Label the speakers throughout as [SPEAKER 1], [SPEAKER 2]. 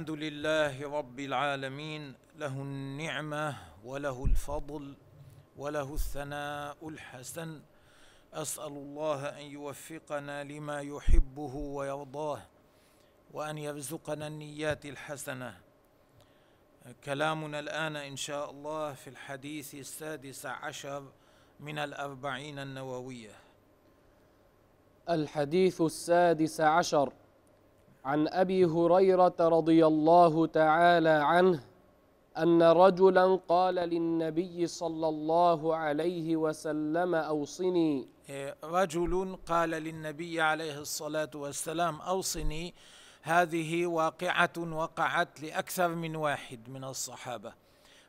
[SPEAKER 1] الحمد لله رب العالمين له النعمة وله الفضل وله الثناء الحسن. أسأل الله أن يوفقنا لما يحبه ويرضاه وأن يرزقنا النيات الحسنة. كلامنا الآن إن شاء الله في الحديث السادس عشر من الأربعين النووية.
[SPEAKER 2] الحديث السادس عشر. عن أبي هريرة رضي الله تعالى عنه أن رجلا قال للنبي صلى الله عليه وسلم أوصني.
[SPEAKER 1] رجل قال للنبي عليه الصلاة والسلام أوصني. هذه واقعة وقعت لأكثر من واحد من الصحابة.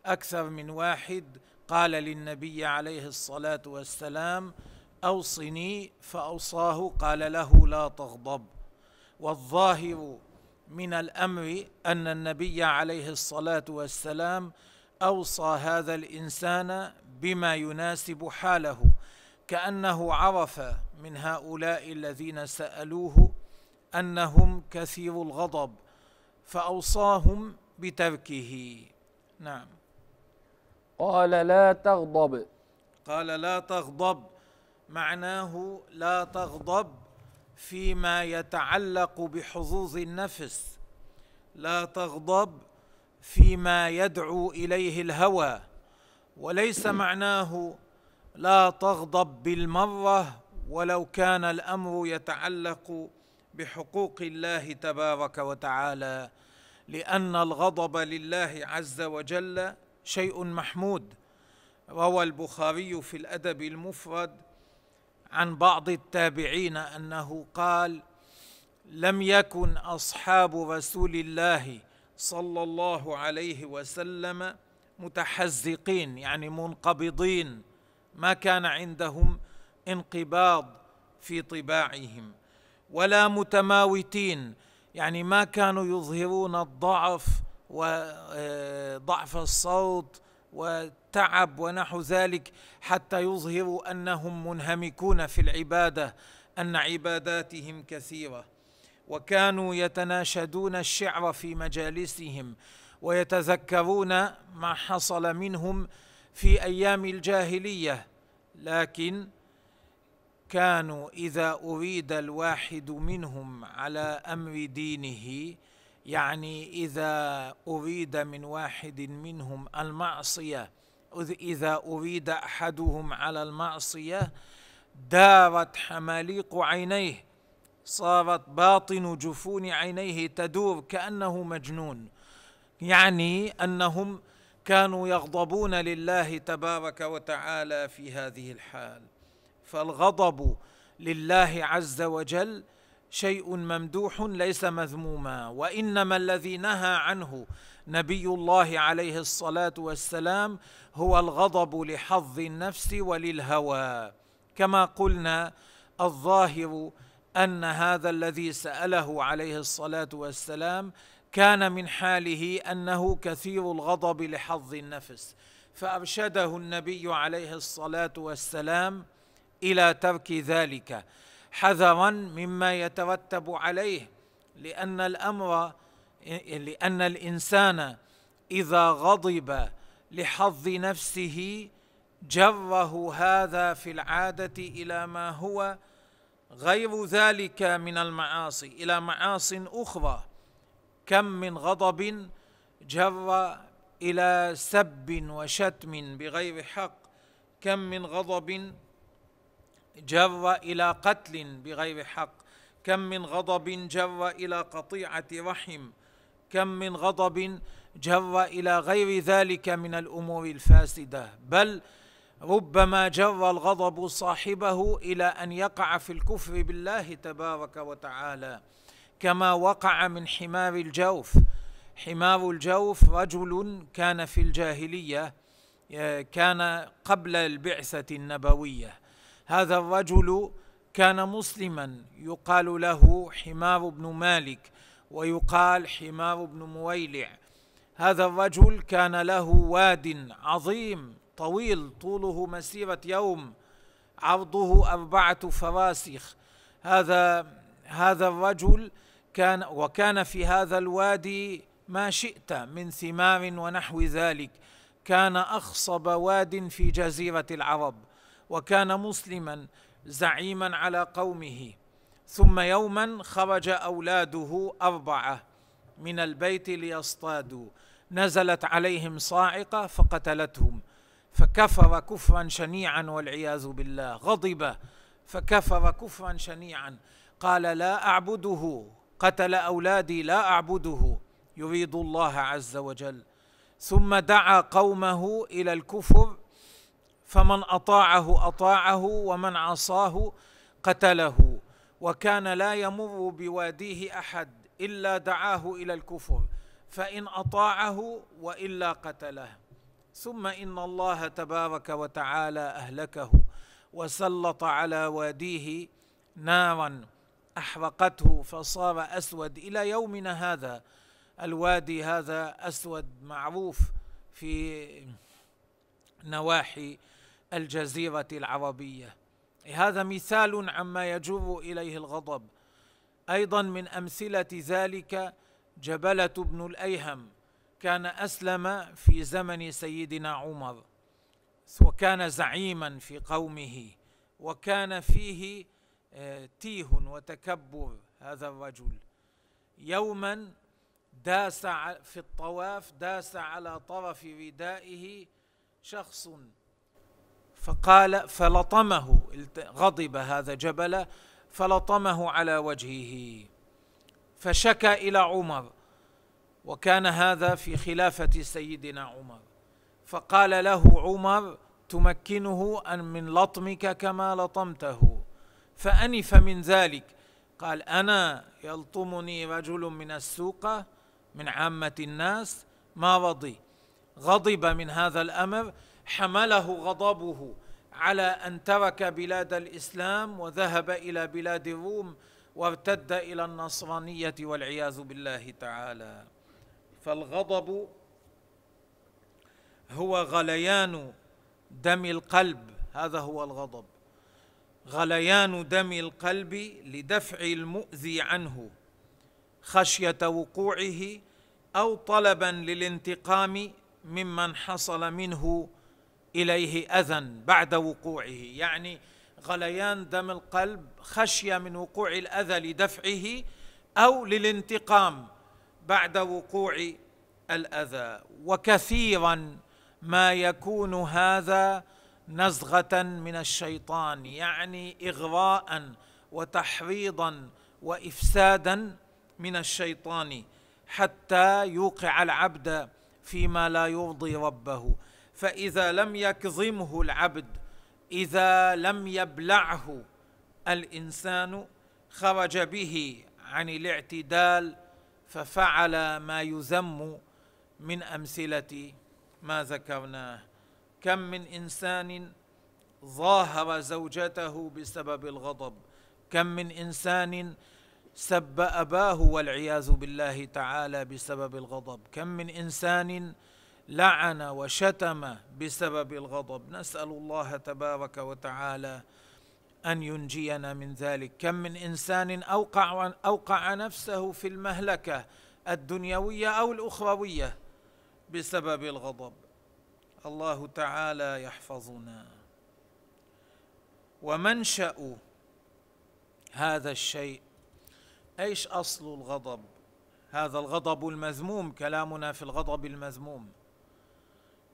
[SPEAKER 1] أكثر من واحد قال للنبي عليه الصلاة والسلام أوصني. فأوصاه قال له لا تغضب. والظاهر من الأمر أن النبي عليه الصلاة والسلام أوصى هذا الإنسان بما يناسب حاله كأنه عرف من هؤلاء الذين سألوه أنهم كثير الغضب فأوصاهم بتركه. نعم.
[SPEAKER 2] قال لا تغضب.
[SPEAKER 1] قال لا تغضب معناه لا تغضب فيما يتعلق بحظوظ النفس. لا تغضب فيما يدعو إليه الهوى وليس معناه لا تغضب بالمرة ولو كان الأمر يتعلق بحقوق الله تبارك وتعالى لأن الغضب لله عز وجل شيء محمود. روى البخاري في الأدب المفرد عن بعض التابعين أنه قال لم يكن أصحاب رسول الله صلى الله عليه وسلم متحزقين يعني منقبضين. ما كان عندهم انقباض في طباعهم ولا متماوتين. يعني ما كانوا يظهرون الضعف وضعف الصوت وتعب ونحو ذلك حتى يظهروا أنهم منهمكون في العبادة أن عباداتهم كثيرة. وكانوا يتناشدون الشعر في مجالسهم ويتذكرون ما حصل منهم في أيام الجاهلية. لكن كانوا إذا أريد الواحد منهم على أمر دينه يعني إذا أريد من واحد منهم المعصية إذا أريد أحدهم على المعصية دارت حماليق عينيه صارت باطن جفون عينيه تدور كأنه مجنون. يعني أنهم كانوا يغضبون لله تبارك وتعالى في هذه الحال. فالغضب لله عز وجل شيء ممدوح ليس مذموما وإنما الذي نهى عنه نبي الله عليه الصلاة والسلام هو الغضب لحظ النفس وللهوى. كما قلنا الظاهر أن هذا الذي سأله عليه الصلاة والسلام كان من حاله أنه كثير الغضب لحظ النفس. فأرشده النبي عليه الصلاة والسلام إلى ترك ذلك. حذرا مما يترتب عليه لأن الأمر لأن الإنسان إذا غضب لحظ نفسه جره هذا في العادة إلى ما هو غير ذلك من المعاصي. إلى معاص أخرى كم من غضب جر إلى سب وشتم بغير حق كم من غضب جر إلى قتل بغير حق. كم من غضب جر إلى قطيعه رحم. كم من غضب جر إلى غير ذلك من الأمور الفاسده. بل ربما جر الغضب صاحبه إلى ان يقع في الكفر بالله تبارك وتعالى. كما وقع من حمار الجوف. حمار الجوف رجل كان في الجاهليه كان قبل البعثه النبويه. هذا الرجل كان مسلما يقال له حمار بن مالك ويقال حمار بن مويلع. هذا الرجل كان له واد عظيم طويل طوله مسيرة يوم عرضه أربعة فراسخ. هذا هذا الرجل كان وكان في هذا الوادي ما شئت من ثمار ونحو ذلك. كان أخصب واد في جزيرة العرب. وكان مسلما زعيما على قومه. ثم يوما خرج أولاده أربعة من البيت ليصطادوا. نزلت عليهم صاعقة فقتلتهم. فكفر كفرا شنيعا والعياذ بالله. غضب فكفر كفرا شنيعا. قال لا أعبده. قتل أولادي لا أعبده. يريد الله عز وجل. ثم دعا قومه إلى الكفر فمن أطاعه أطاعه ومن عصاه قتله وكان لا يمر بواديه أحد إلا دعاه إلى الكفر فإن أطاعه وإلا قتله. ثم إن الله تبارك وتعالى أهلكه وسلط على واديه نارا أحرقته فصار أسود. إلى يومنا هذا الوادي هذا أسود معروف في نواحي الجزيرة العربية. هذا مثال عما يجر إليه الغضب. أيضا من أمثلة ذلك جبلة بن الأيهم كان أسلم في زمن سيدنا عمر وكان زعيما في قومه وكان فيه آه، تيه وتكبر هذا الرجل. يوما داس في الطواف داس على طرف ردائه شخص فقال فلطمه غضب هذا جبل فلطمه على وجهه. فشكى إلى عمر وكان هذا في خلافة سيدنا عمر. فقال له عمر تمكنه أن من لطمك كما لطمته. فأنف من ذلك قال أنا يلطمني رجل من السوق من عامة الناس ما رضي. غضب من هذا الأمر حمله غضبه على أن ترك بلاد الإسلام وذهب إلى بلاد الروم وارتد إلى النصرانية والعياذ بالله تعالى. فالغضب هو غليان دم القلب. هذا هو الغضب. غليان دم القلب لدفع المؤذي عنه خشية وقوعه أو طلبا للانتقام ممن حصل منه إليه أذى بعد وقوعه يعني غليان دم القلب خشيه من وقوع الأذى لدفعه أو للانتقام بعد وقوع الأذى. وكثيرا ما يكون هذا نزغة من الشيطان يعني اغراء وتحريضا وافسادا من الشيطان حتى يوقع العبد فيما لا يرضي ربه. فإذا لم يكظمه العبد إذا لم يبلعه الإنسان خرج به عن الاعتدال ففعل ما يذم من أمثلة ما ذكرناه. كم من إنسان ظاهر زوجته بسبب الغضب؟ كم من إنسان سب أباه والعياذ بالله تعالى بسبب الغضب؟ كم من إنسان لعن وشتم بسبب الغضب. نسأل الله تبارك وتعالى أن ينجينا من ذلك. كم من إنسان أوقع أوقع نفسه في المهلكة الدنيوية أو الأخروية بسبب الغضب. الله تعالى يحفظنا. ومنشأ هذا الشيء إيش أصل الغضب؟ هذا الغضب المذموم كلامنا في الغضب المذموم.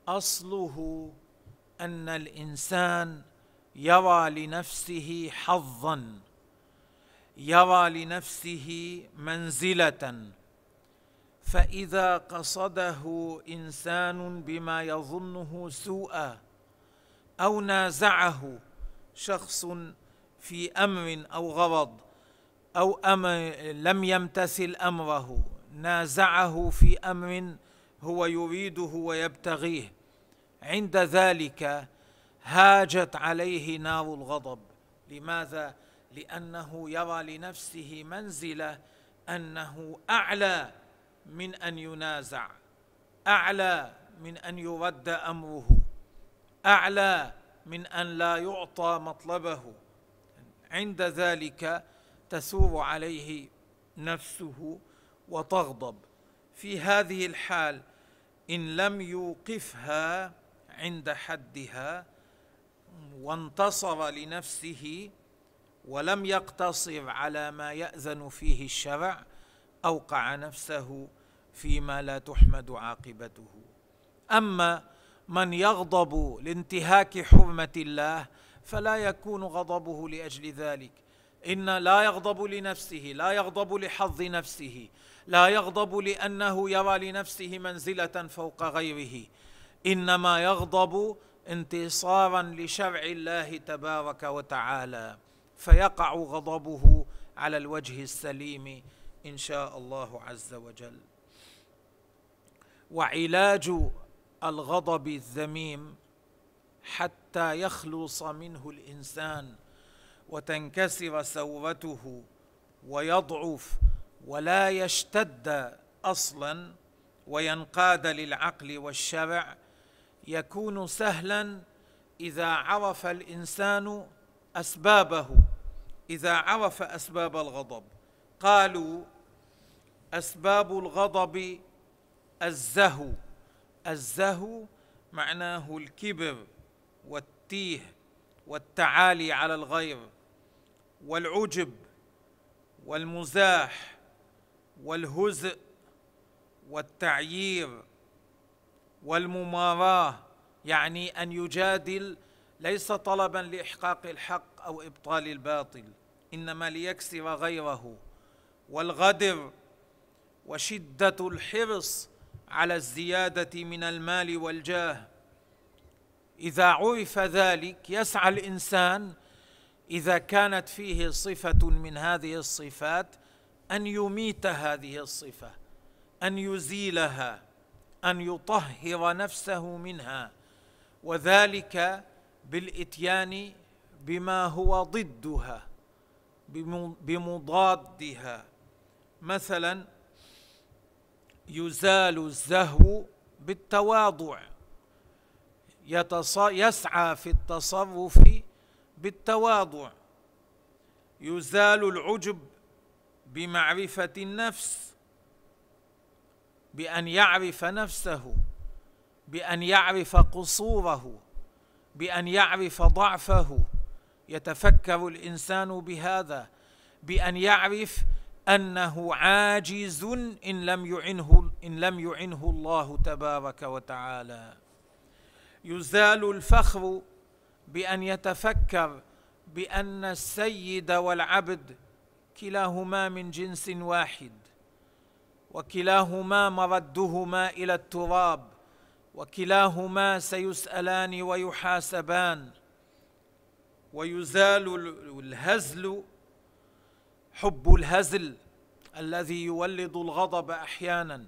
[SPEAKER 1] أصله أن الإنسان يرى لنفسه حظا يرى لنفسه منزلة. فإذا قصده إنسان بما يظنه سوءا أو نازعه شخص في أمر أو غرض أو أمر لم يمتثل أمره نازعه في أمر هو يريده ويبتغيه. عند ذلك هاجت عليه نار الغضب. لماذا؟ لأنه يرى لنفسه منزلة أنه أعلى من أن ينازع أعلى من أن يرد أمره أعلى من أن لا يعطى مطلبه. عند ذلك تثور عليه نفسه وتغضب. في هذه الحال إن لم يوقفها عند حدها وانتصر لنفسه ولم يقتصر على ما يأذن فيه الشرع أوقع نفسه فيما لا تحمد عاقبته. أما من يغضب لانتهاك حرمة الله فلا يكون غضبه لأجل ذلك. إن لا يغضب لنفسه لا يغضب لحظ نفسه لا يغضب لأنه يرى لنفسه منزلة فوق غيره. إنما يغضب انتصارا لشرع الله تبارك وتعالى فيقع غضبه على الوجه السليم إن شاء الله عز وجل. وعلاج الغضب الذميم حتى يخلص منه الإنسان وتنكسر ثورته ويضعف ولا يشتد أصلا وينقاد للعقل والشرع يكون سهلا إذا عرف الإنسان أسبابه إذا عرف أسباب الغضب. قالوا أسباب الغضب الزهو. الزهو معناه الكبر والتيه والتعالي على الغير والعجب والمزاح والهزء والتعيير. والمماراه يعني أن يجادل ليس طلبا لإحقاق الحق أو إبطال الباطل إنما ليكسر غيره. والغدر وشدة الحرص على الزيادة من المال والجاه. إذا عرف ذلك يسعى الإنسان إذا كانت فيه صفة من هذه الصفات أن يميت هذه الصفة أن يزيلها. أن يطهر نفسه منها وذلك بالإتيان بما هو ضدها بمضادها. مثلا يزال الزهو بالتواضع. يسعى في التصرف بالتواضع. يزال العجب بمعرفة النفس بأن يعرف نفسه بأن يعرف قصوره بأن يعرف ضعفه. يتفكر الإنسان بهذا بأن يعرف أنه عاجز إن لم يعنه إن لم يعنه الله تبارك وتعالى. يزال الفخر بأن يتفكر بأن السيد والعبد كلاهما من جنس واحد. وكلاهما مردهما إلى التراب وكلاهما سيسألان ويحاسبان. ويزال الهزل حب الهزل الذي يولد الغضب أحيانا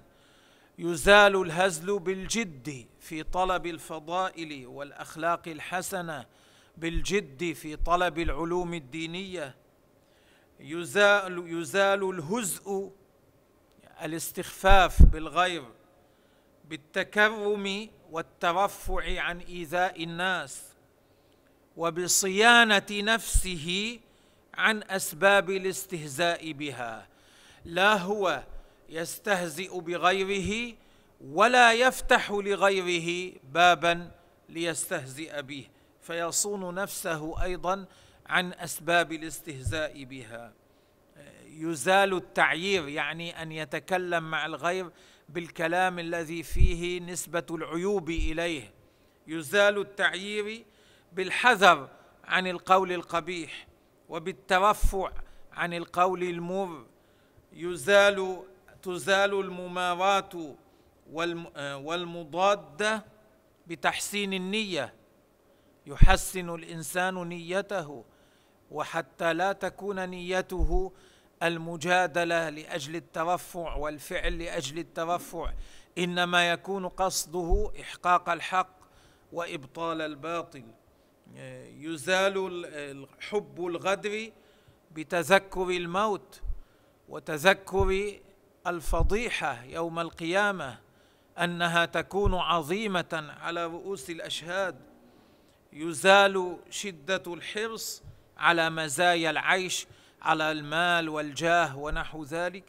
[SPEAKER 1] يزال الهزل بالجد في طلب الفضائل والأخلاق الحسنة بالجد في طلب العلوم الدينية. يزال يزال الهزء الاستخفاف بالغير بالتكرم والترفع عن إيذاء الناس وبصيانة نفسه عن أسباب الاستهزاء بها. لا هو يستهزئ بغيره ولا يفتح لغيره بابا ليستهزئ به. فيصون نفسه أيضا عن أسباب الاستهزاء بها. يزال التعيير يعني أن يتكلم مع الغير بالكلام الذي فيه نسبة العيوب إليه. يزال التعيير بالحذر عن القول القبيح وبالترفع عن القول المر. يزال تزال المماراه والمضاده بتحسين النية. يحسن الإنسان نيته وحتى لا تكون نيته المجادلة لأجل الترفع والفعل لأجل الترفع. إنما يكون قصده إحقاق الحق وإبطال الباطل. يزال حب الغدر بتذكر الموت وتذكر الفضيحة يوم القيامة أنها تكون عظيمة على رؤوس الأشهاد. يزال شدة الحرص على مزايا العيش على المال والجاه ونحو ذلك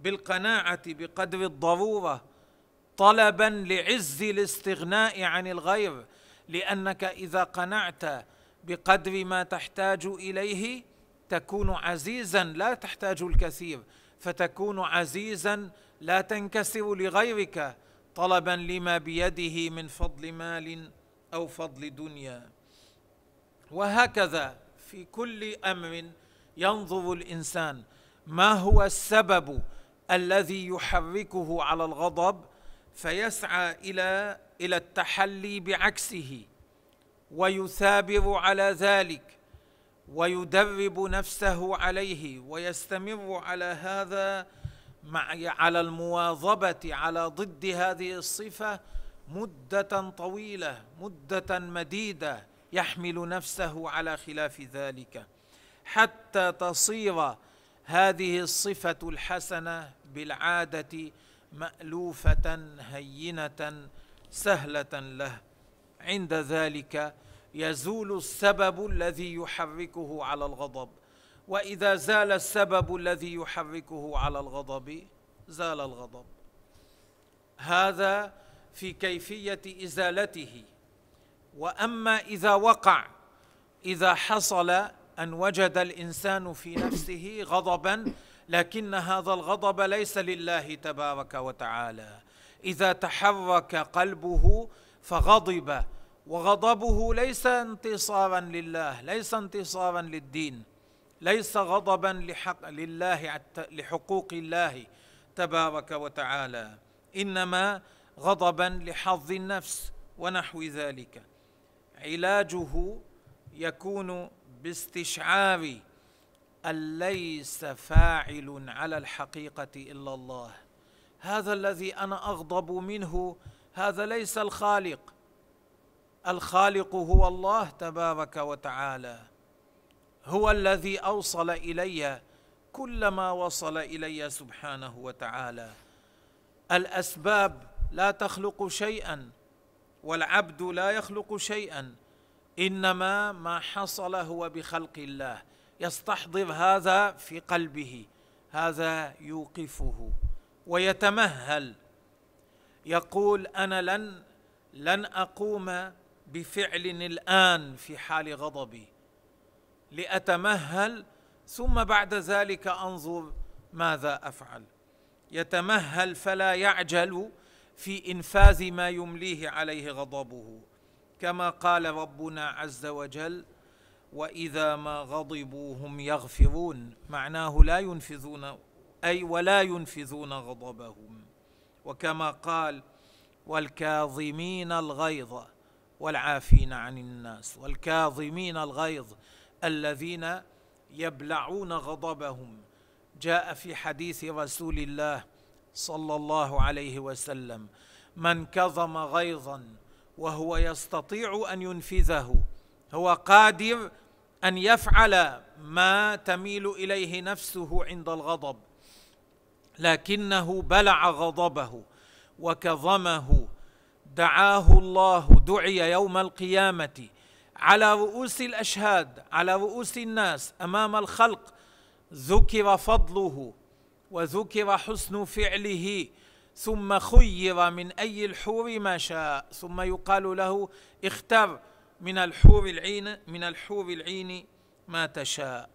[SPEAKER 1] بالقناعة بقدر الضرورة طلبا لعز الاستغناء عن الغير لأنك إذا قنعت بقدر ما تحتاج إليه تكون عزيزا لا تحتاج الكثير فتكون عزيزا لا تنكسر لغيرك طلبا لما بيده من فضل مال أو فضل دنيا. وهكذا في كل أمر ينظر الإنسان ما هو السبب الذي يحركه على الغضب؟ فيسعى إلى إلى التحلي بعكسه ويثابر على ذلك ويدرب نفسه عليه ويستمر على هذا مع على المواظبة على ضد هذه الصفة مدة طويلة مدة مديدة يحمل نفسه على خلاف ذلك. حتى تصير هذه الصفة الحسنة بالعادة مألوفة هينة سهلة له. عند ذلك يزول السبب الذي يحركه على الغضب. وإذا زال السبب الذي يحركه على الغضب زال الغضب. هذا في كيفية إزالته. وأما إذا وقع إذا حصل أن وجد الإنسان في نفسه غضبا لكن هذا الغضب ليس لله تبارك وتعالى. إذا تحرك قلبه فغضب وغضبه ليس انتصارا لله ليس انتصارا للدين ليس غضبا لحق لله لحقوق الله تبارك وتعالى. إنما غضبا لحظ النفس ونحو ذلك. علاجه يكون باستشعار أن ليس فاعل على الحقيقة إلا الله. هذا الذي أنا أغضب منه هذا ليس الخالق. الخالق هو الله تبارك وتعالى. هو الذي أوصل إلي كل ما وصل إلي سبحانه وتعالى. الأسباب لا تخلق شيئا والعبد لا يخلق شيئا. إنما ما حصل هو بخلق الله. يستحضر هذا في قلبه. هذا يوقفه ويتمهل. يقول أنا لن لن أقوم بفعل الآن في حال غضبي. لأتمهل ثم بعد ذلك أنظر ماذا أفعل. يتمهل فلا يعجل في إنفاذ ما يمليه عليه غضبه. كما قال ربنا عز وجل واذا ما غضبوا هم يغفرون. معناه لا ينفذون أي ولا ينفذون غضبهم. وكما قال والكاظمين الغيظ والعافين عن الناس. والكاظمين الغيظ الذين يبلعون غضبهم. جاء في حديث رسول الله صلى الله عليه وسلم من كظم غيظا وهو يستطيع أن ينفذه. هو قادر أن يفعل ما تميل إليه نفسه عند الغضب لكنه بلع غضبه وكظمه. دعاه الله دعي يوم القيامة على رؤوس الأشهاد على رؤوس الناس أمام الخلق. ذكر فضله وذكر حسن فعله ثم خير من أي الحور ما شاء. ثم يقال له اختر من الحور العين من الحور العين ما تشاء.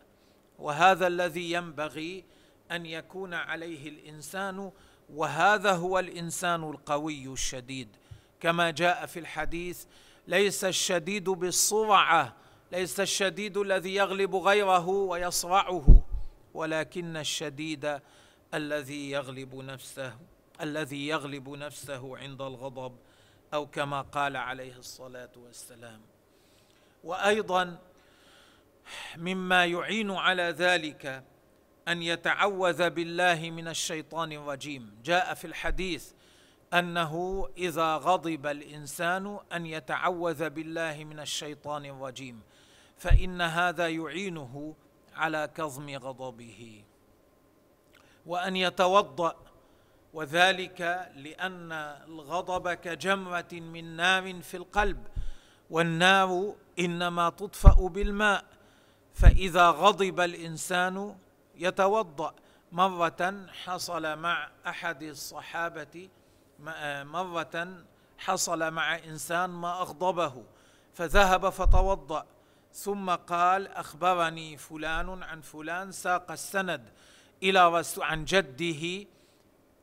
[SPEAKER 1] وهذا الذي ينبغي أن يكون عليه الإنسان وهذا هو الإنسان القوي الشديد. كما جاء في الحديث ليس الشديد بالصرعة ليس الشديد الذي يغلب غيره ويصرعه ولكن الشديد الذي يغلب نفسه. الذي يغلب نفسه عند الغضب أو كما قال عليه الصلاة والسلام. وأيضا مما يعين على ذلك أن يتعوذ بالله من الشيطان الرجيم. جاء في الحديث أنه إذا غضب الإنسان أن يتعوذ بالله من الشيطان الرجيم فإن هذا يعينه على كظم غضبه. وأن يتوضأ وذلك لأن الغضب كجمره من نار في القلب والنار إنما تطفأ بالماء فإذا غضب الإنسان يتوضأ. مرة حصل مع أحد الصحابة مرة حصل مع إنسان ما أغضبه فذهب فتوضأ. ثم قال أخبرني فلان عن فلان ساق السند إلى عن جده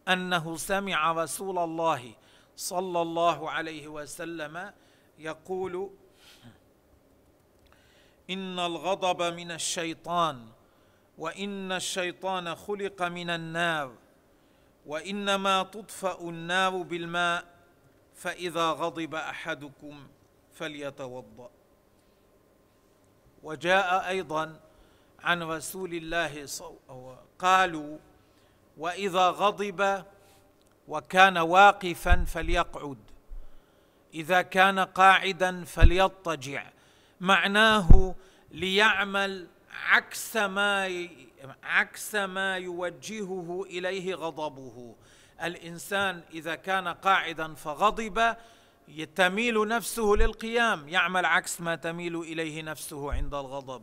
[SPEAKER 1] أنه سمع رسول الله صلى الله عليه وسلم يقول إن الغضب من الشيطان وإن الشيطان خلق من النار وإنما تطفأ النار بالماء فإذا غضب أحدكم فليتوضأ. وجاء أيضا عن رسول الله قالوا وإذا غضب وكان واقفا فليقعد. إذا كان قاعدا فليضطجع. معناه ليعمل عكس ما عكس ما يوجهه إليه غضبه. الإنسان إذا كان قاعدا فغضب تميل نفسه للقيام. يعمل عكس ما تميل إليه نفسه عند الغضب.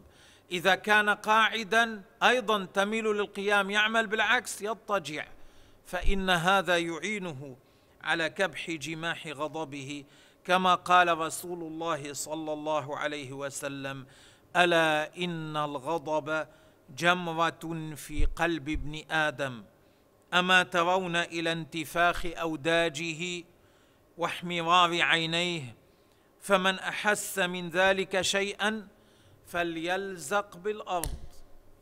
[SPEAKER 1] إذا كان قاعدا أيضا تميل للقيام يعمل بالعكس يضطجع. فإن هذا يعينه على كبح جماح غضبه كما قال رسول الله صلى الله عليه وسلم ألا إن الغضب جمرة في قلب ابن آدم. أما ترون إلى انتفاخ أوداجه واحمرار عينيه فمن أحس من ذلك شيئا فليلزق بالأرض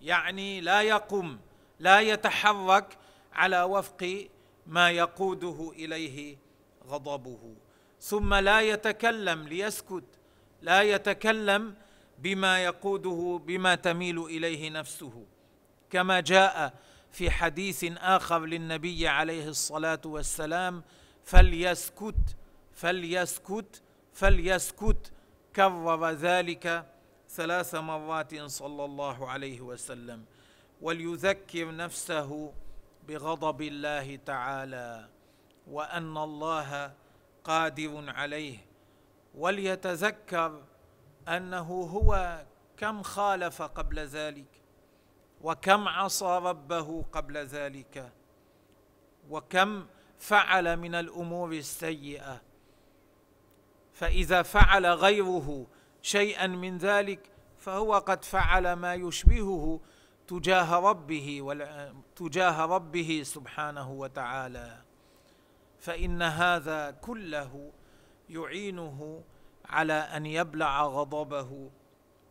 [SPEAKER 1] يعني لا يقم لا يتحرك على وفق ما يقوده إليه غضبه. ثم لا يتكلم ليسكت لا يتكلم بما يقوده بما تميل إليه نفسه. كما جاء في حديث آخر للنبي عليه الصلاة والسلام فليسكت فليسكت فليسكت كرر ذلك ثلاث مرات صلى الله عليه وسلم وليذكر نفسه بغضب الله تعالى وأن الله قادر عليه وليتذكر أنه هو كم خالف قبل ذلك وكم عصى ربه قبل ذلك وكم فعل من الأمور السيئة. فإذا فعل غيره شيئا من ذلك فهو قد فعل ما يشبهه تجاه ربه تجاه ربه سبحانه وتعالى. فإن هذا كله يعينه على أن يبلع غضبه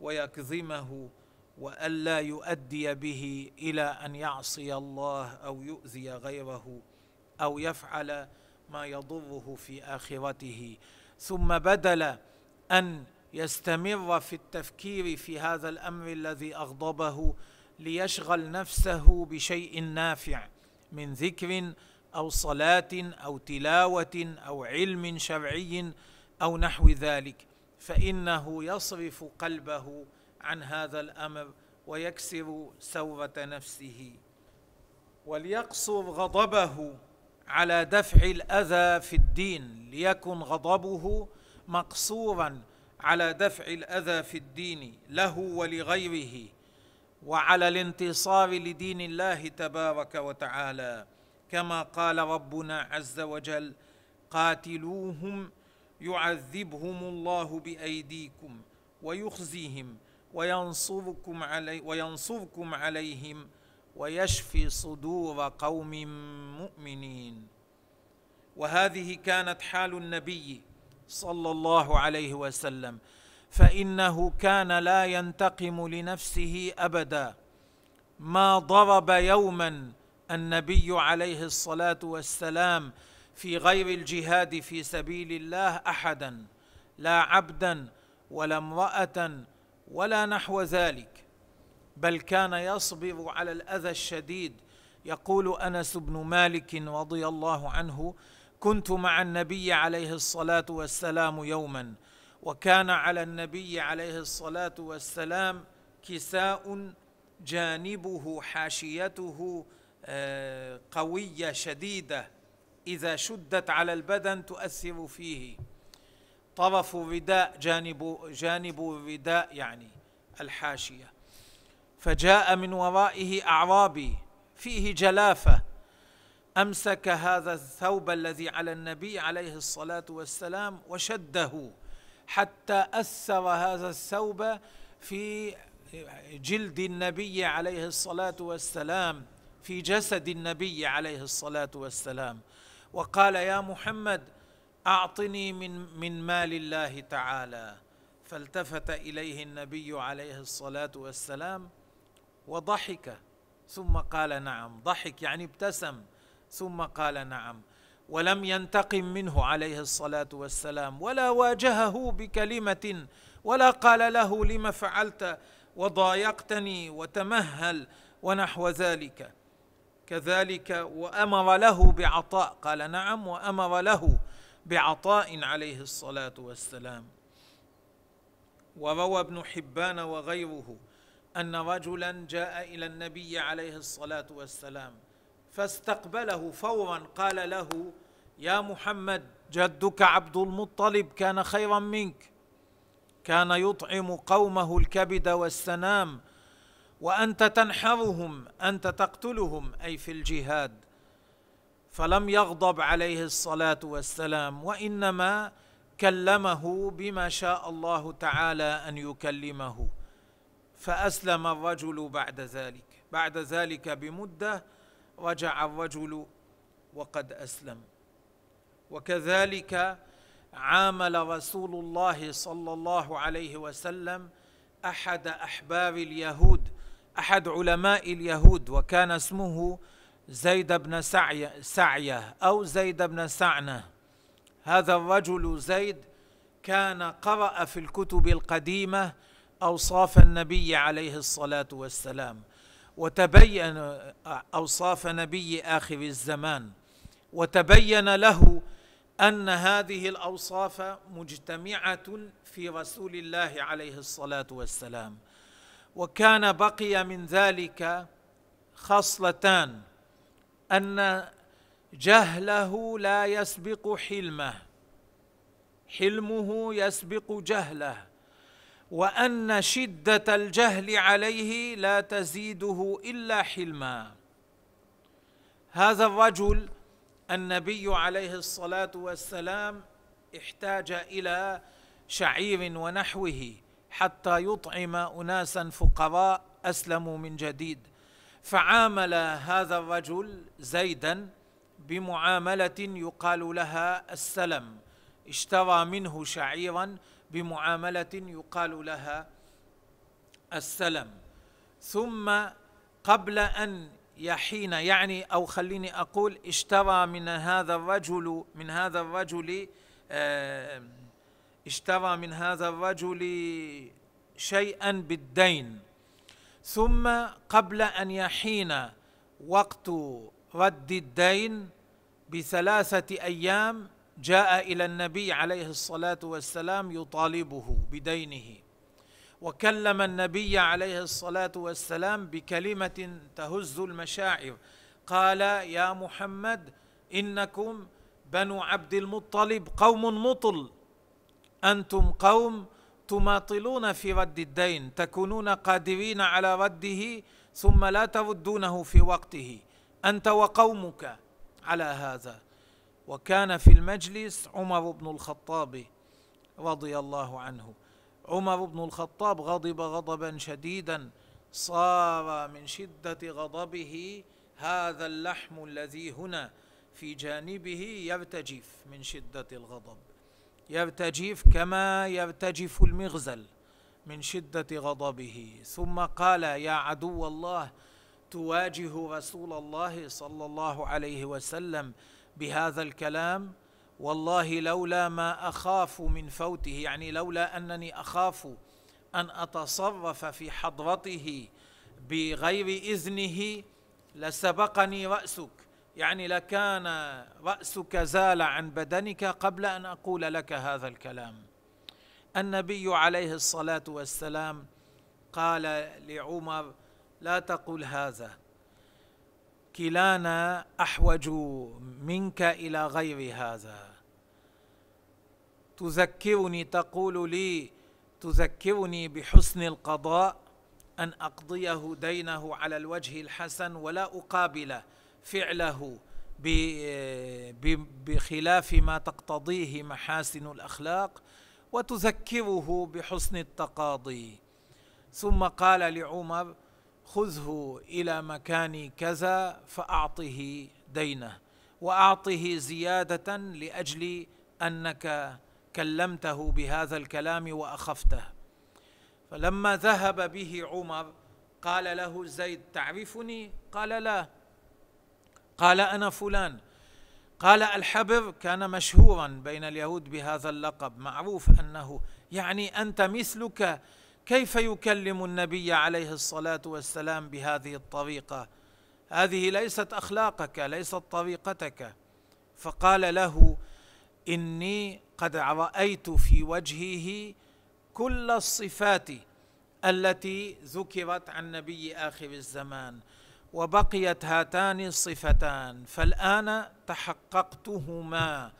[SPEAKER 1] ويكظمه والا يؤدي به إلى أن يعصي الله أو يؤذي غيره أو يفعل ما يضره في آخرته. ثم بدل أن يستمر في التفكير في هذا الأمر الذي أغضبه ليشغل نفسه بشيء نافع من ذكر أو صلاة أو تلاوة أو علم شرعي أو نحو ذلك. فإنه يصرف قلبه عن هذا الأمر ويكسر سورة نفسه. وليقصر غضبه على دفع الأذى في الدين. ليكن غضبه مقصورا على دفع الأذى في الدين له ولغيره وعلى الانتصار لدين الله تبارك وتعالى. كما قال ربنا عز وجل قاتلوهم يعذبهم الله بأيديكم ويخزيهم وينصركم علي وينصركم عليهم ويشفي صدور قوم مؤمنين. وهذه كانت حال النبي صلى الله عليه وسلم فإنه كان لا ينتقم لنفسه أبدا. ما ضرب يوما النبي عليه الصلاة والسلام في غير الجهاد في سبيل الله احدا لا عبدا ولا امرأة ولا نحو ذلك. بل كان يصبر على الأذى الشديد. يقول أنس بن مالك رضي الله عنه كنت مع النبي عليه الصلاة والسلام يوما وكان على النبي عليه الصلاة والسلام كساء جانبه حاشيته آه، قوية شديدة. إذا شدت على البدن تؤثر فيه. طرف الرداء جانب جانب الرداء يعني الحاشية. فجاء من ورائه أعرابي فيه جلافة. أمسك هذا الثوب الذي على النبي عليه الصلاة والسلام وشده حتى أثر هذا الثوب في جلد النبي عليه الصلاة والسلام في جسد النبي عليه الصلاة والسلام. وقال يا محمد أعطني من من مال الله تعالى. فالتفت إليه النبي عليه الصلاة والسلام وضحك. ثم قال نعم ضحك يعني ابتسم. ثم قال نعم. ولم ينتقم منه عليه الصلاة والسلام ولا واجهه بكلمة ولا قال له لم فعلت وضايقتني وتمهل ونحو ذلك. كذلك وأمر له بعطاء قال نعم وأمر له بعطاء عليه الصلاة والسلام. وروى ابن حبان وغيره أن رجلا جاء إلى النبي عليه الصلاة والسلام فاستقبله فورا قال له يا محمد جدك عبد المطلب كان خيرا منك كان يطعم قومه الكبد والسنام وأنت تنحرهم أنت تقتلهم أي في الجهاد فلم يغضب عليه الصلاة والسلام وإنما كلمه بما شاء الله تعالى أن يكلمه. فأسلم الرجل بعد ذلك بعد ذلك بمدة رجع الرجل وقد أسلم. وكذلك عامل رسول الله صلى الله عليه وسلم أحد أحبار اليهود أحد علماء اليهود وكان اسمه زيد بن سعي سعية أو زيد بن سعنة. هذا الرجل زيد كان قرأ في الكتب القديمة أوصاف النبي عليه الصلاة والسلام. وتبين أوصاف نبي آخر الزمان وتبين له أن هذه الأوصاف مجتمعة في رسول الله عليه الصلاة والسلام. وكان بقي من ذلك خصلتان أن جهله لا يسبق حلمه حلمه يسبق جهله. وأن شدة الجهل عليه لا تزيده إلا حلما. هذا الرجل النبي عليه الصلاة والسلام احتاج إلى شعير ونحوه حتى يطعم اناسا فقراء أسلموا من جديد. فعامل هذا الرجل زيدا بمعاملة يقال لها السلم. اشترى منه شعيرا بمعاملة يقال لها السلم. ثم قبل أن يحين يعني أو خليني أقول اشترى من هذا الرجل من هذا الرجل آه، اشترى من هذا الرجل شيئا بالدين. ثم قبل أن يحين وقت رد الدين بثلاثة أيام جاء إلى النبي عليه الصلاة والسلام يطالبه بدينه. وكلم النبي عليه الصلاة والسلام بكلمة تهز المشاعر. قال يا محمد إنكم بنو عبد المطلب قوم مطل. أنتم قوم تماطلون في رد الدين تكونون قادرين على رده ثم لا تردونه في وقته. أنت وقومك على هذا. وكان في المجلس عمر بن الخطاب رضي الله عنه. عمر بن الخطاب غضب غضبا شديدا صار من شدة غضبه هذا اللحم الذي هنا في جانبه يرتجف من شدة الغضب. يرتجف كما يرتجف المغزل من شدة غضبه. ثم قال يا عدو الله تواجه رسول الله صلى الله عليه وسلم بهذا الكلام والله لولا ما أخاف من فوته يعني لولا أنني أخاف أن أتصرف في حضرته بغير إذنه لسبقني رأسك. يعني لكان رأسك زال عن بدنك قبل أن أقول لك هذا الكلام. النبي عليه الصلاة والسلام قال لعمر لا تقل هذا. كلانا أحوج منك إلى غير هذا. تذكرني تقول لي تذكرني بحسن القضاء أن أقضيه دينه على الوجه الحسن ولا أقابل فعله بخلاف ما تقتضيه محاسن الأخلاق وتذكره بحسن التقاضي. ثم قال لعمر خذه إلى مكان كذا فأعطه دينه وأعطه زيادة لأجل أنك كلمته بهذا الكلام وأخفته. فلما ذهب به عمر قال له زيد تعرفني؟ قال لا. قال أنا فلان. قال الحبر كان مشهورا بين اليهود بهذا اللقب معروف أنه يعني أنت مثلك كيف يكلم النبي عليه الصلاة والسلام بهذه الطريقة؟ هذه ليست أخلاقك ليست طريقتك. فقال له إني قد رأيت في وجهه كل الصفات التي ذكرت عن نبي آخر الزمان وبقيت هاتان الصفتان. فالآن تحققتهما.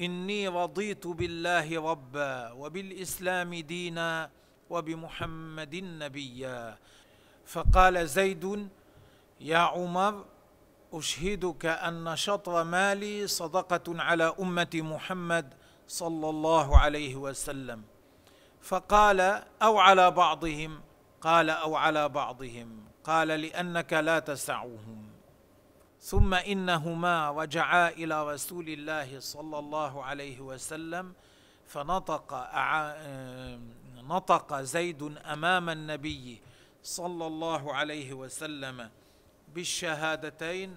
[SPEAKER 1] إني رضيت بالله ربا وبالإسلام دينا. وبمحمد نبيا. فقال زيد يا عمر أشهدك أن شطر مالي صدقة على أمة محمد صلى الله عليه وسلم. فقال أو على بعضهم. قال أو على بعضهم. قال لأنك لا تسعهم. ثم إنهما رجعا إلى رسول الله صلى الله عليه وسلم فنطق نطق زيد أمام النبي صلى الله عليه وسلم بالشهادتين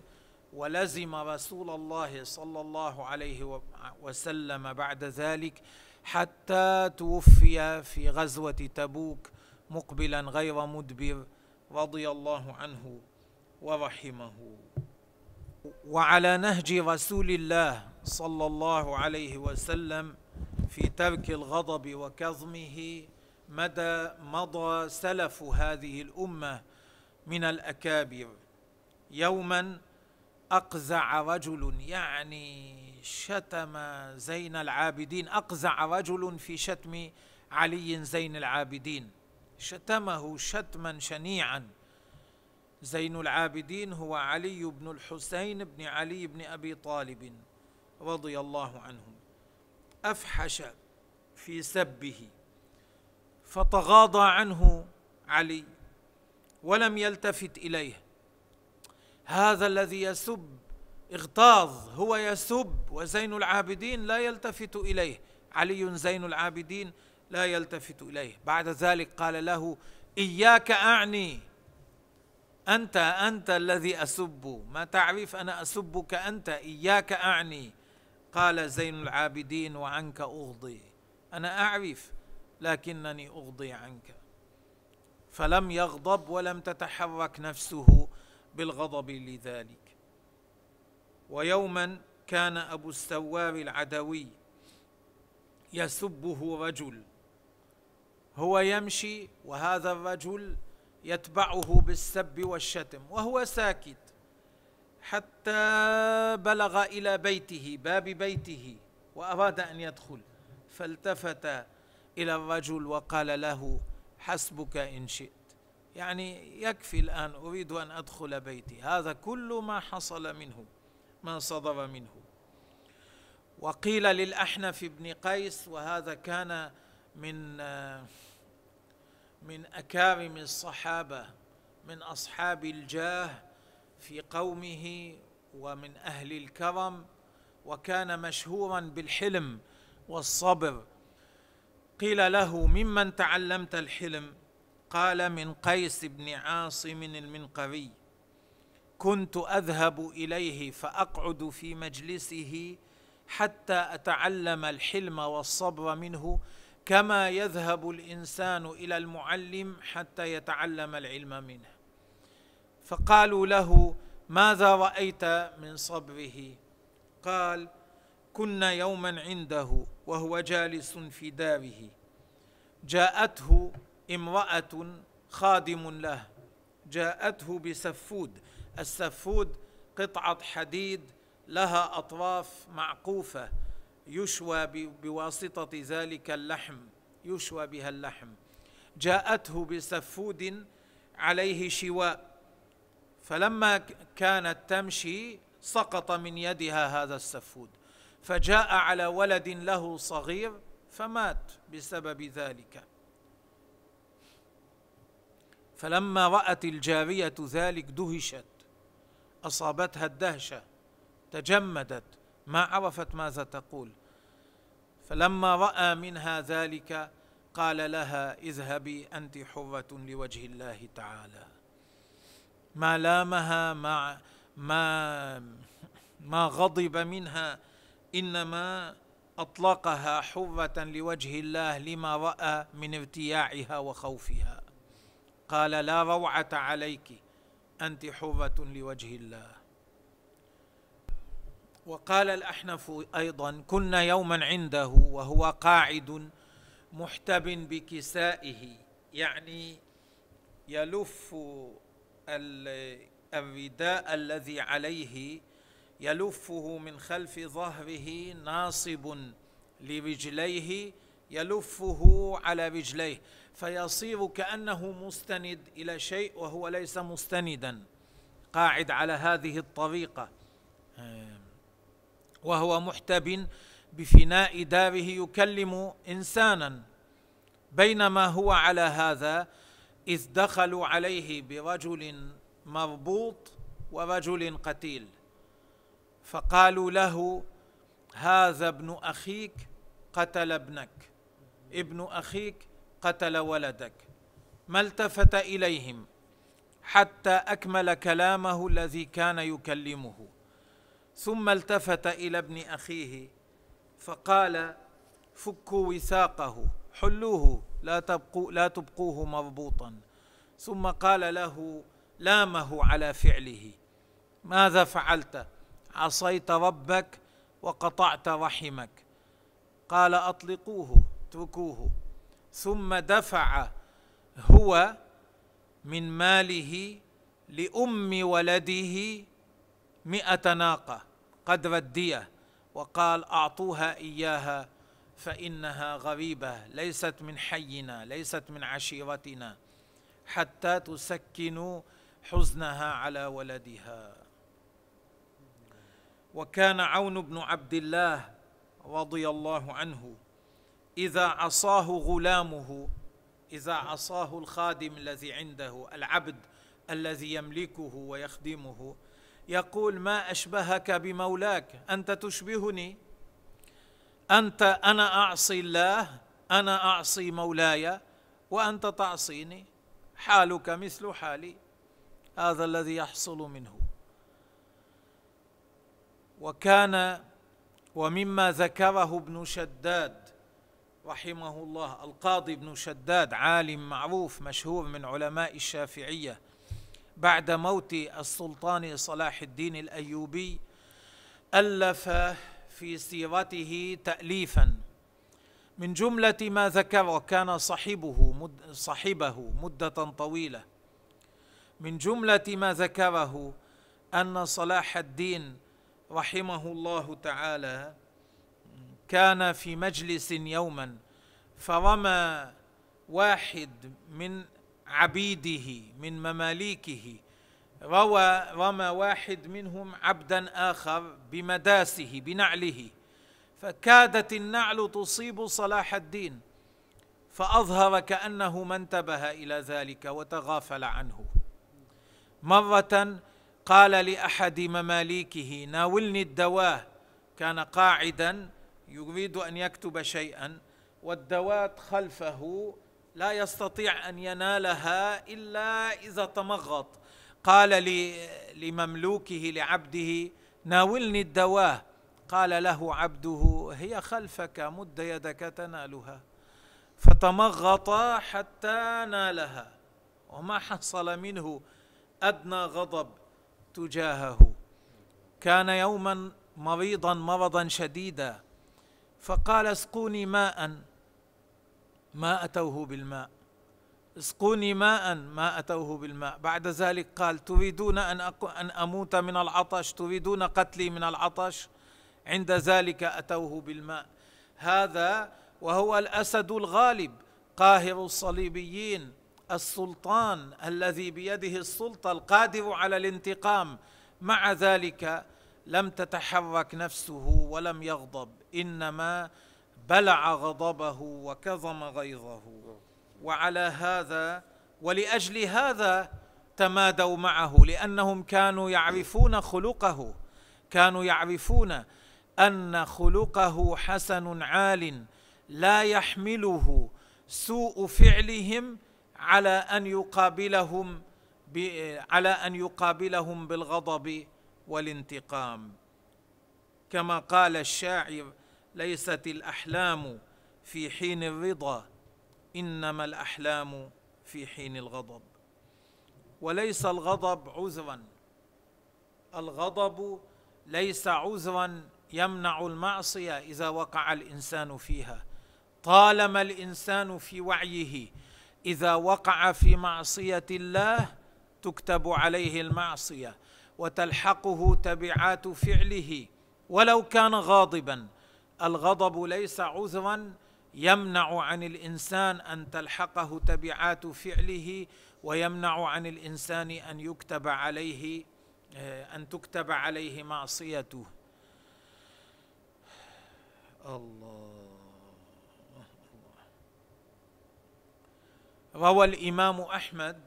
[SPEAKER 1] ولزم رسول الله صلى الله عليه وسلم بعد ذلك حتى توفي في غزوة تبوك مقبلا غير مدبر رضي الله عنه ورحمه. وعلى نهج رسول الله صلى الله عليه وسلم في ترك الغضب وكظمه مدى مضى سلف هذه الأمة من الأكابر؟ يوما أقزع رجل يعني شتم زين العابدين أقزع رجل في شتم علي زين العابدين. شتمه شتما شنيعا. زين العابدين هو علي بن الحسين بن علي بن أبي طالب رضي الله عنهم أفحش في سبه. فتغاضى عنه علي ولم يلتفت إليه. هذا الذي يسب اغتاظ هو يسب وزين العابدين لا يلتفت إليه. علي زين العابدين لا يلتفت إليه. بعد ذلك قال له إياك أعني. أنت أنت الذي أسب. ما تعرف أنا أسبك أنت إياك أعني. قال زين العابدين وعنك أغضي. أنا أعرف لكنني أغضي عنك. فلم يغضب ولم تتحرك نفسه بالغضب لذلك. ويوما كان أبو السوار العدوي يسبه رجل. هو يمشي وهذا الرجل يتبعه بالسب والشتم وهو ساكت. حتى بلغ إلى بيته باب بيته وأراد أن يدخل. فالتفت إلى الرجل وقال له حسبك إن شئت. يعني يكفي الآن أريد أن أدخل بيتي. هذا كل ما حصل منه ما صدر منه. وقيل للأحنف بن قيس وهذا كان من من أكارم الصحابة من أصحاب الجاه في قومه ومن أهل الكرم وكان مشهورا بالحلم والصبر. قيل له ممن تعلمت الحلم؟ قال من قيس بن عاصم المنقري كنت أذهب إليه فأقعد في مجلسه حتى أتعلم الحلم والصبر منه كما يذهب الإنسان إلى المعلم حتى يتعلم العلم منه. فقالوا له ماذا رأيت من صبره؟ قال كنا يوما عنده. وهو جالس في داره. جاءته امرأة خادم له. جاءته بسفود. السفود قطعة حديد لها أطراف معقوفة. يشوى بواسطة ذلك اللحم. يشوى بها اللحم. جاءته بسفود عليه شواء. فلما كانت تمشي سقط من يدها هذا السفود. فجاء على ولد له صغير فمات بسبب ذلك. فلما رأت الجارية ذلك دهشت أصابتها الدهشة تجمدت ما عرفت ماذا تقول. فلما رأى منها ذلك قال لها اذهبي أنت حرة لوجه الله تعالى. ما لامها ما ما ما غضب منها إنما أطلقها حرة لوجه الله لما رأى من ارتياعها وخوفها. قال لا روعة عليك أنت حرة لوجه الله. وقال الأحنف أيضا كنا يوما عنده وهو قاعد محتب بكسائه يعني يلف الرداء الذي عليه يلفه من خلف ظهره ناصب لرجليه يلفه على رجليه فيصير كأنه مستند إلى شيء وهو ليس مستندا. قاعد على هذه الطريقة. وهو محتب بفناء داره يكلم إنسانا. بينما هو على هذا إذ دخلوا عليه برجل مربوط ورجل قتيل. فقالوا له هذا ابن أخيك قتل ابنك ابن أخيك قتل ولدك. ما التفت إليهم حتى أكمل كلامه الذي كان يكلمه. ثم التفت إلى ابن أخيه فقال فكوا وثاقه حلوة لا تبقوا لا تبقوه مربوطا ثم قال له لامه على فعله ماذا فعلت؟ عصيت ربك وقطعت رحمك. قال أطلقوه اتركوه. ثم دفع هو من ماله لأم ولده مئة ناقة قدر الدية وقال أعطوها إياها فإنها غريبة ليست من حينا ليست من عشيرتنا حتى تسكنوا حزنها على ولدها. وكان عون بن عبد الله رضي الله عنه. إذا عصاه غلامه إذا عصاه الخادم الذي عنده العبد الذي يملكه ويخدمه يقول ما أشبهك بمولاك؟ أنت تشبهني؟ أنت أنا أعصي الله أنا أعصي مولاي وأنت تعصيني حالك مثل حالي هذا الذي يحصل منه. وكان ومما ذكره ابن شداد رحمه الله القاضي ابن شداد عالم معروف مشهور من علماء الشافعية بعد موت السلطان صلاح الدين الأيوبي ألف في سيرته تاليفا. من جملة ما ذكر وكان صاحبه مد صاحبه مدة طويلة. من جملة ما ذكره أن صلاح الدين رحمه الله تعالى كان في مجلس يوما فرمى واحد من عبيده من مماليكه روى رمى واحد منهم عبدا آخر بمداسه بنعله فكادت النعل تصيب صلاح الدين فأظهر كأنه ما انتبه إلى ذلك وتغافل عنه. مرة قال لأحد مماليكه ناولني الدواة. كان قاعدا يريد أن يكتب شيئا والدوات خلفه لا يستطيع أن ينالها إلا إذا تمغط. قال لمملوكه لعبده ناولني الدواة. قال له عبده هي خلفك مد يدك تنالها. فتمغط حتى نالها. وما حصل منه أدنى غضب. تجاهه. كان يوما مريضا مرضا شديدا. فقال اسقوني ماء. ما أتوه بالماء. اسقوني ماء ما أتوه بالماء. بعد ذلك قال تريدون أن أن أموت من العطش؟ تريدون قتلي من العطش؟ عند ذلك أتوه بالماء. هذا وهو الأسد الغالب قاهر الصليبيين. السلطان الذي بيده السلطة القادر على الانتقام. مع ذلك لم تتحرك نفسه ولم يغضب إنما بلع غضبه وكظم غيظه. وعلى هذا ولأجل هذا تمادوا معه لأنهم كانوا يعرفون خلقه. كانوا يعرفون أن خلقه حسن عال لا يحمله سوء فعلهم على أن يقابلهم على أن يقابلهم بالغضب والانتقام. كما قال الشاعر ليست الأحلام في حين الرضا إنما الأحلام في حين الغضب. وليس الغضب عذرا الغضب ليس عذرا يمنع المعصية إذا وقع الإنسان فيها. طالما الإنسان في وعيه إذا وقع في معصية الله تكتب عليه المعصية وتلحقه تبعات فعله ولو كان غاضبا. الغضب ليس عذرا يمنع عن الإنسان أن تلحقه تبعات فعله ويمنع عن الإنسان أن يكتب عليه أن تكتب عليه معصيته. الله. روى الإمام أحمد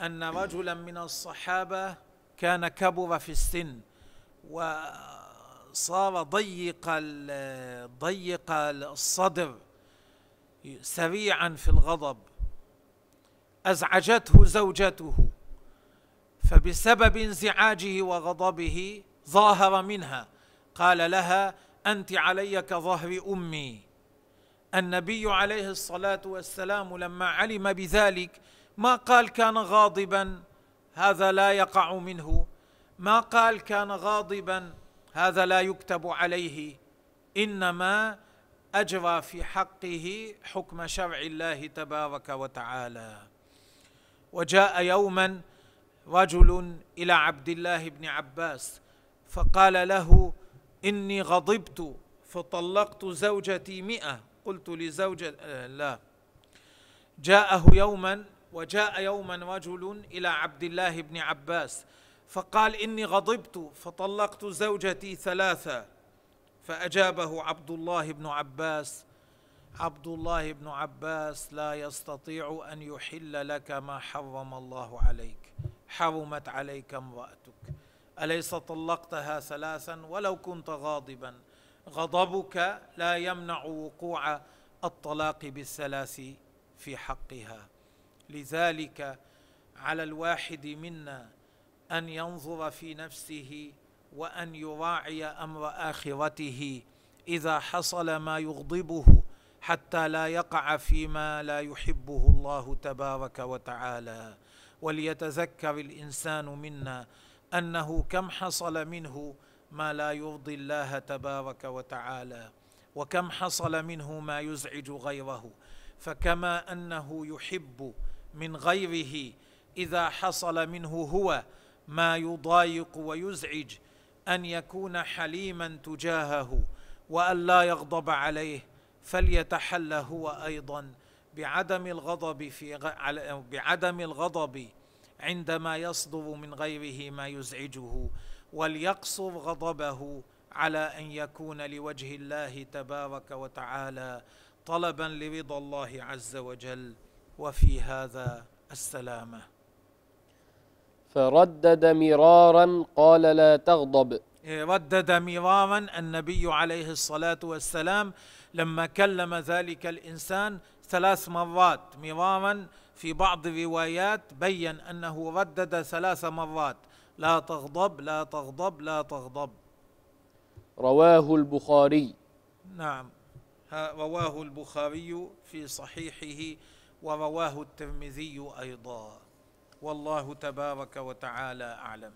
[SPEAKER 1] أن رجلا من الصحابة كان كبر في السن وصار ضيق ضيق الصدر سريعا في الغضب. أزعجته زوجته فبسبب انزعاجه وغضبه ظاهر منها قال لها أنت علي كظهر أمي. النبي عليه الصلاة والسلام لما علم بذلك ما قال كان غاضبا هذا لا يقع منه. ما قال كان غاضبا هذا لا يكتب عليه. إنما أجرى في حقه حكم شرع الله تبارك وتعالى. وجاء يوما رجل إلى عبد الله بن عباس فقال له إني غضبت فطلقت زوجتي مئة قلت لزوجة آه، لا. جاءه يوما وجاء يوما رجل إلى عبد الله بن عباس فقال إني غضبت فطلقت زوجتي ثلاثة فأجابه عبد الله بن عباس عبد الله بن عباس لا يستطيع أن يحل لك ما حرم الله عليك حرمت عليك امرأتك. أليس طلقتها ثلاثا؟ ولو كنت غاضبا. غضبك لا يمنع وقوع الطلاق بالثلاث في حقها. لذلك على الواحد منا أن ينظر في نفسه وأن يراعي أمر آخرته إذا حصل ما يغضبه حتى لا يقع فيما لا يحبه الله تبارك وتعالى. وليتذكر الإنسان منا أنه كم حصل منه ما لا يرضي الله تبارك وتعالى وكم حصل منه ما يزعج غيره فكما أنه يحب من غيره إذا حصل منه هو ما يضايق ويزعج أن يكون حليما تجاهه وأن لا يغضب عليه فليتحلى هو أيضا بعدم الغضب في بعدم الغضب عندما يصدر من غيره ما يزعجه. وليقصر غضبه على أن يكون لوجه الله تبارك وتعالى طلبا لرضا الله عز وجل. وفي هذا السلامة.
[SPEAKER 2] فردد مرارا قال لا تغضب.
[SPEAKER 1] إيه، ردد مرارا النبي عليه الصلاة والسلام لما كلم ذلك الإنسان ثلاث مرات. مرارا في بعض الروايات بين أنه ردد ثلاث مرات. لا تغضب لا تغضب لا تغضب.
[SPEAKER 2] رواه البخاري.
[SPEAKER 1] نعم. رواه البخاري في صحيحه ورواه الترمذي أيضا. والله تبارك وتعالى أعلم.